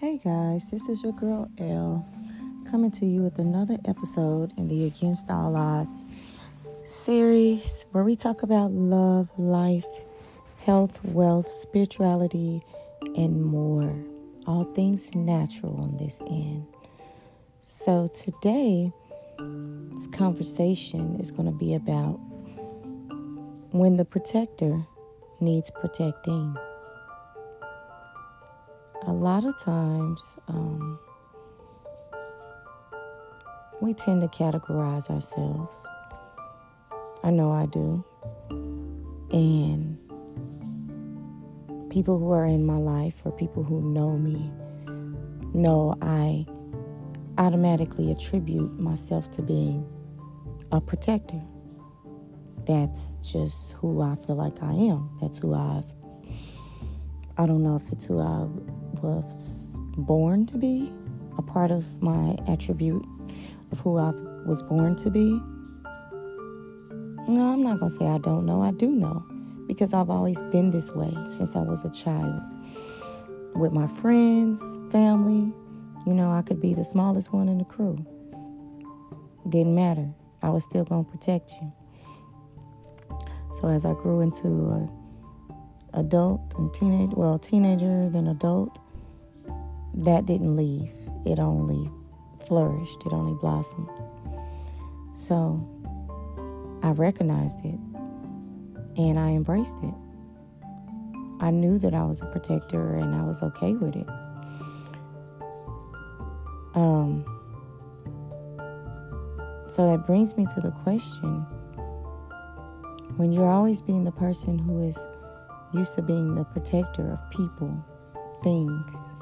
Hey guys, this is your girl Elle coming to you with another episode in the Against All Odds series where we talk about love, life, health, wealth, spirituality, and more. All things natural on this end. So today, this conversation is going to be about when the protector needs protecting. A lot of times, um, we tend to categorize ourselves. I know I do. And people who are in my life or people who know me know I automatically attribute myself to being a protector. That's just who I feel like I am. That's who I've, I don't know if it's who I was born to be, a part of my attribute of who I was born to be. No, I'm not going to say I don't know. I do know because I've always been this way since I was a child. With my friends, family, you know, I could be the smallest one in the crew. Didn't matter. I was still going to protect you. So as I grew into a adult and teenage, well, teenager then adult, that didn't leave. It only flourished. It only blossomed. So I recognized it and I embraced it. I knew that I was a protector and I was okay with it. Um, so that brings me to the question when you're always being the person who is used to being the protector of people, things,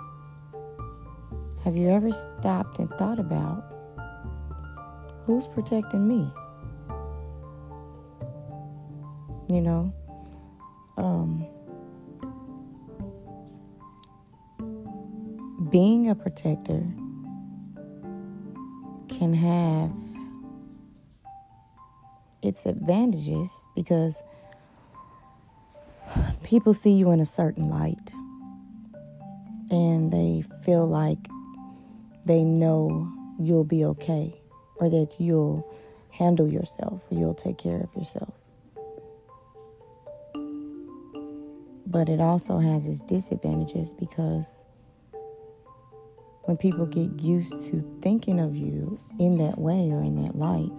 have you ever stopped and thought about who's protecting me? You know, um, being a protector can have its advantages because people see you in a certain light and they feel like they know you'll be okay or that you'll handle yourself or you'll take care of yourself. But it also has its disadvantages because when people get used to thinking of you in that way or in that light,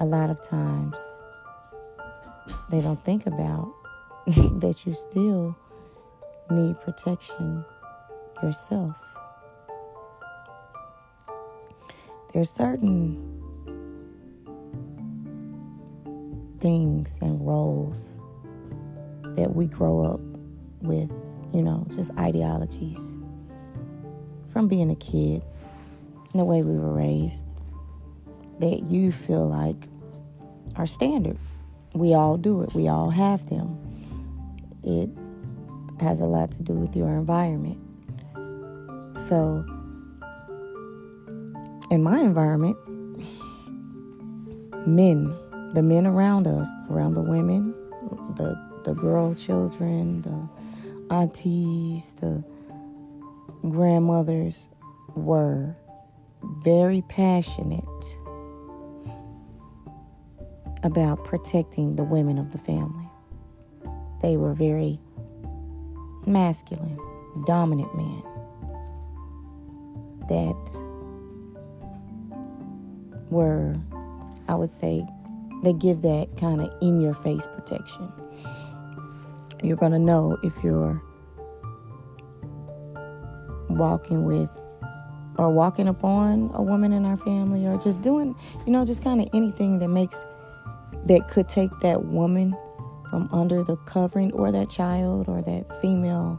a lot of times they don't think about that you still need protection yourself. There's certain things and roles that we grow up with, you know, just ideologies from being a kid the way we were raised that you feel like are standard. We all do it, we all have them. It has a lot to do with your environment. So, in my environment, men, the men around us, around the women, the the girl children, the aunties, the grandmothers were very passionate about protecting the women of the family. They were very masculine, dominant men that were, I would say, they give that kind of in your face protection. You're going to know if you're walking with or walking upon a woman in our family or just doing, you know, just kind of anything that makes that could take that woman from under the covering or that child or that female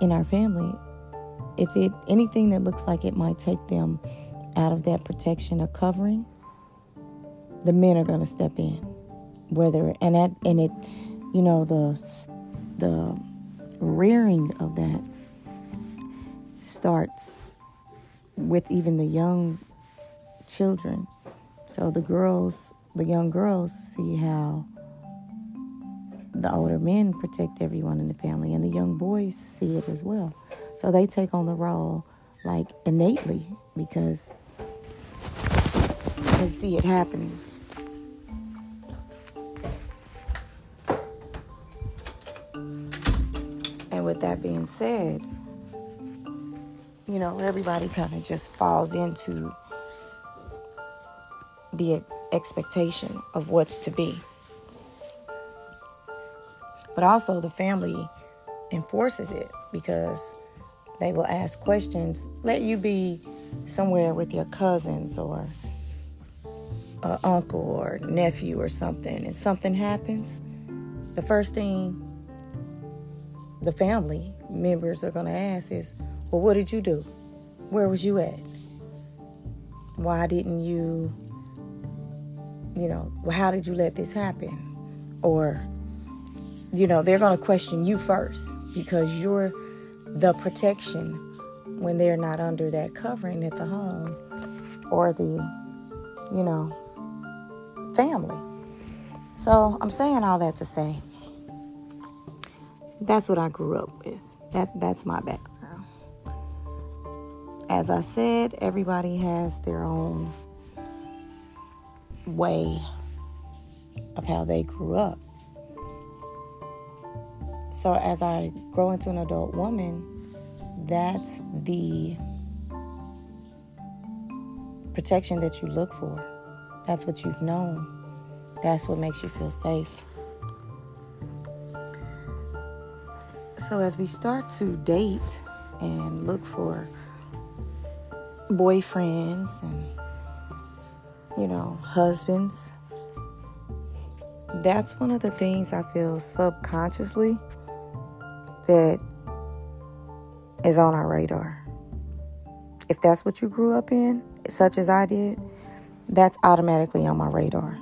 in our family. If it anything that looks like it might take them out of that protection or covering, the men are going to step in. Whether and that and it, you know, the the rearing of that starts with even the young children. So the girls, the young girls, see how the older men protect everyone in the family, and the young boys see it as well. So they take on the role like innately because they see it happening. And with that being said, you know, everybody kind of just falls into the expectation of what's to be. But also, the family enforces it because they will ask questions. Let you be somewhere with your cousins or uncle or nephew or something, and something happens. The first thing the family members are going to ask is, Well, what did you do? Where was you at? Why didn't you, you know, well, how did you let this happen? Or, you know, they're going to question you first because you're the protection when they're not under that covering at the home or the, you know, family. So I'm saying all that to say that's what I grew up with. That that's my background. As I said, everybody has their own way of how they grew up. So as I grow into an adult woman, that's the protection that you look for. That's what you've known. That's what makes you feel safe. So as we start to date and look for boyfriends and you know, husbands, that's one of the things I feel subconsciously that is on our radar. If that's what you grew up in, such as I did, that's automatically on my radar.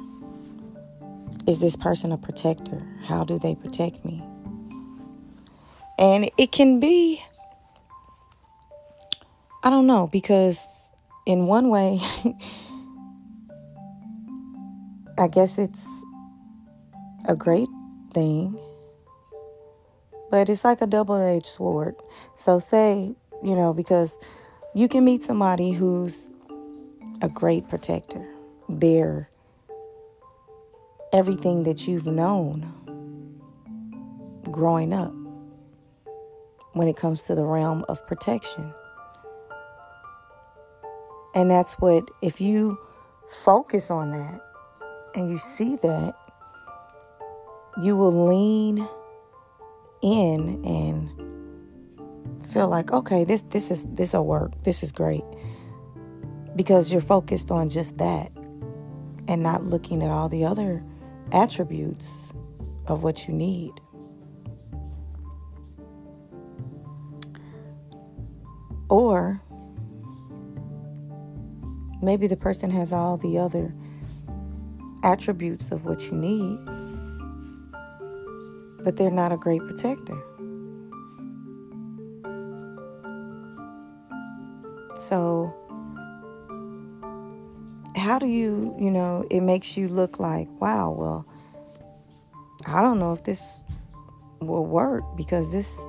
Is this person a protector? How do they protect me? And it can be, I don't know, because in one way, I guess it's a great thing, but it's like a double edged sword. So, say, you know, because you can meet somebody who's a great protector. They're everything that you've known growing up when it comes to the realm of protection. And that's what, if you focus on that and you see that, you will lean in and feel like, okay, this this is this will work. This is great because you're focused on just that and not looking at all the other attributes of what you need. Or maybe the person has all the other attributes of what you need, but they're not a great protector. So, how do you, you know, it makes you look like, wow, well, I don't know if this will work because this,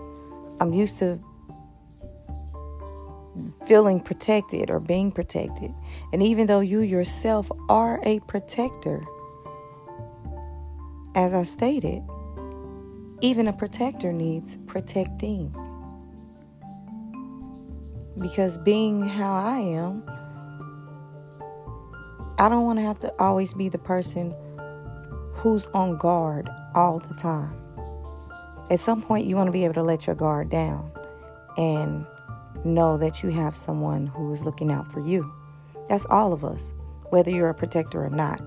I'm used to feeling protected or being protected. And even though you yourself are a protector, as I stated, even a protector needs protecting. Because being how I am, I don't want to have to always be the person who's on guard all the time. At some point, you want to be able to let your guard down and know that you have someone who is looking out for you. That's all of us, whether you're a protector or not.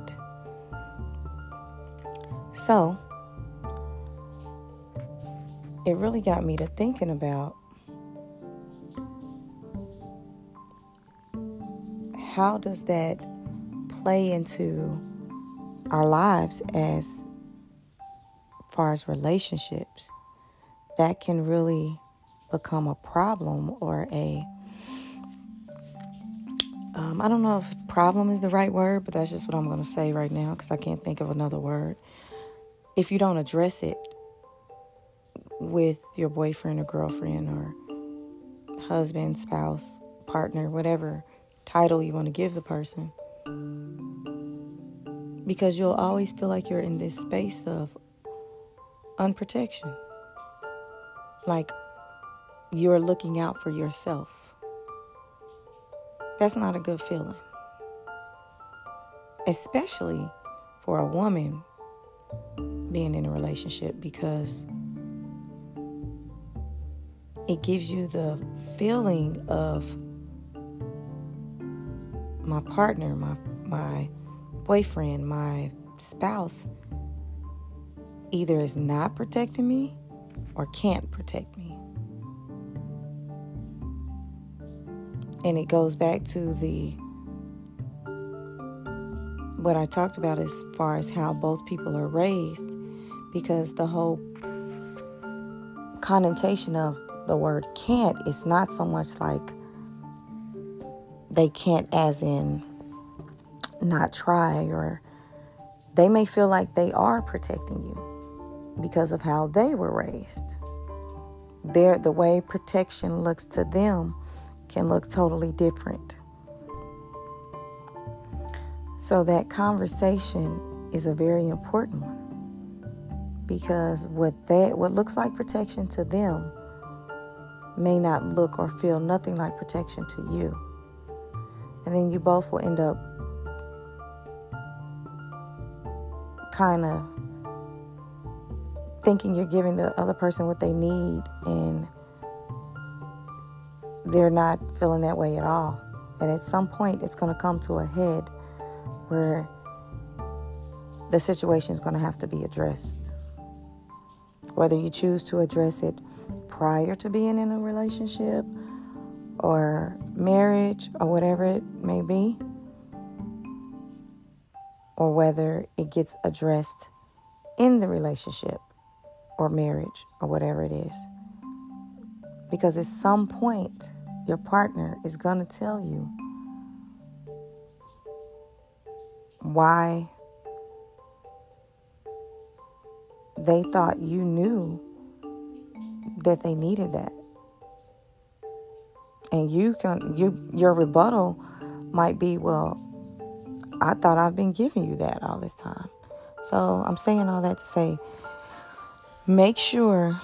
So, it really got me to thinking about how does that play into our lives as far as relationships that can really become a problem or a um, I don't know if problem is the right word, but that's just what I'm going to say right now because I can't think of another word. If you don't address it with your boyfriend or girlfriend or husband, spouse, partner, whatever title you want to give the person. Because you'll always feel like you're in this space of unprotection. Like you're looking out for yourself. That's not a good feeling. Especially for a woman being in a relationship because it gives you the feeling of my partner, my my boyfriend, my spouse either is not protecting me or can't protect me. And it goes back to the what I talked about as far as how both people are raised because the whole connotation of the word can't is not so much like they can't as in not try or they may feel like they are protecting you because of how they were raised. Their the way protection looks to them can look totally different. So that conversation is a very important one because what that what looks like protection to them may not look or feel nothing like protection to you. And then you both will end up kind of thinking you're giving the other person what they need and they're not feeling that way at all. And at some point, it's going to come to a head where the situation is going to have to be addressed. Whether you choose to address it prior to being in a relationship or marriage or whatever it may be, or whether it gets addressed in the relationship or marriage or whatever it is. Because at some point, your partner is going to tell you why they thought you knew that they needed that. And you can you your rebuttal might be, well, I thought I've been giving you that all this time. So I'm saying all that to say make sure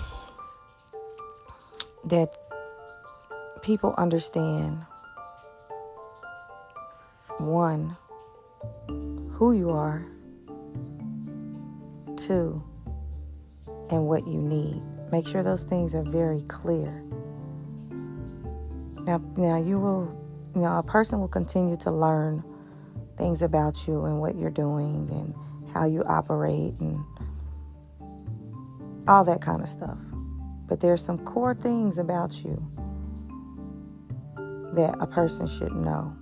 that people understand one, who you are, two, and what you need. Make sure those things are very clear. Now, now you will, you know, a person will continue to learn things about you and what you're doing and how you operate and all that kind of stuff. But there's some core things about you that a person should know.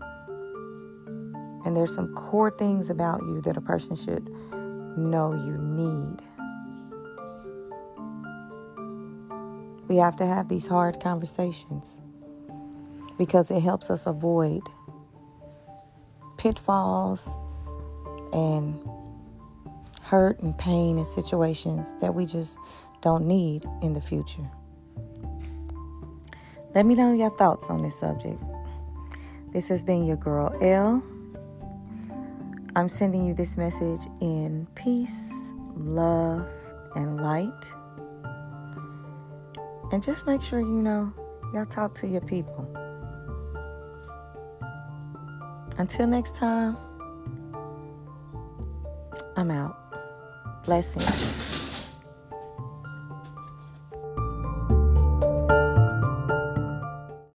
And there's some core things about you that a person should know you need. We have to have these hard conversations because it helps us avoid pitfalls and hurt and pain in situations that we just don't need in the future. Let me know your thoughts on this subject. This has been your girl L. I'm sending you this message in peace, love, and light. And just make sure you know y'all talk to your people. Until next time, I'm out. Blessings.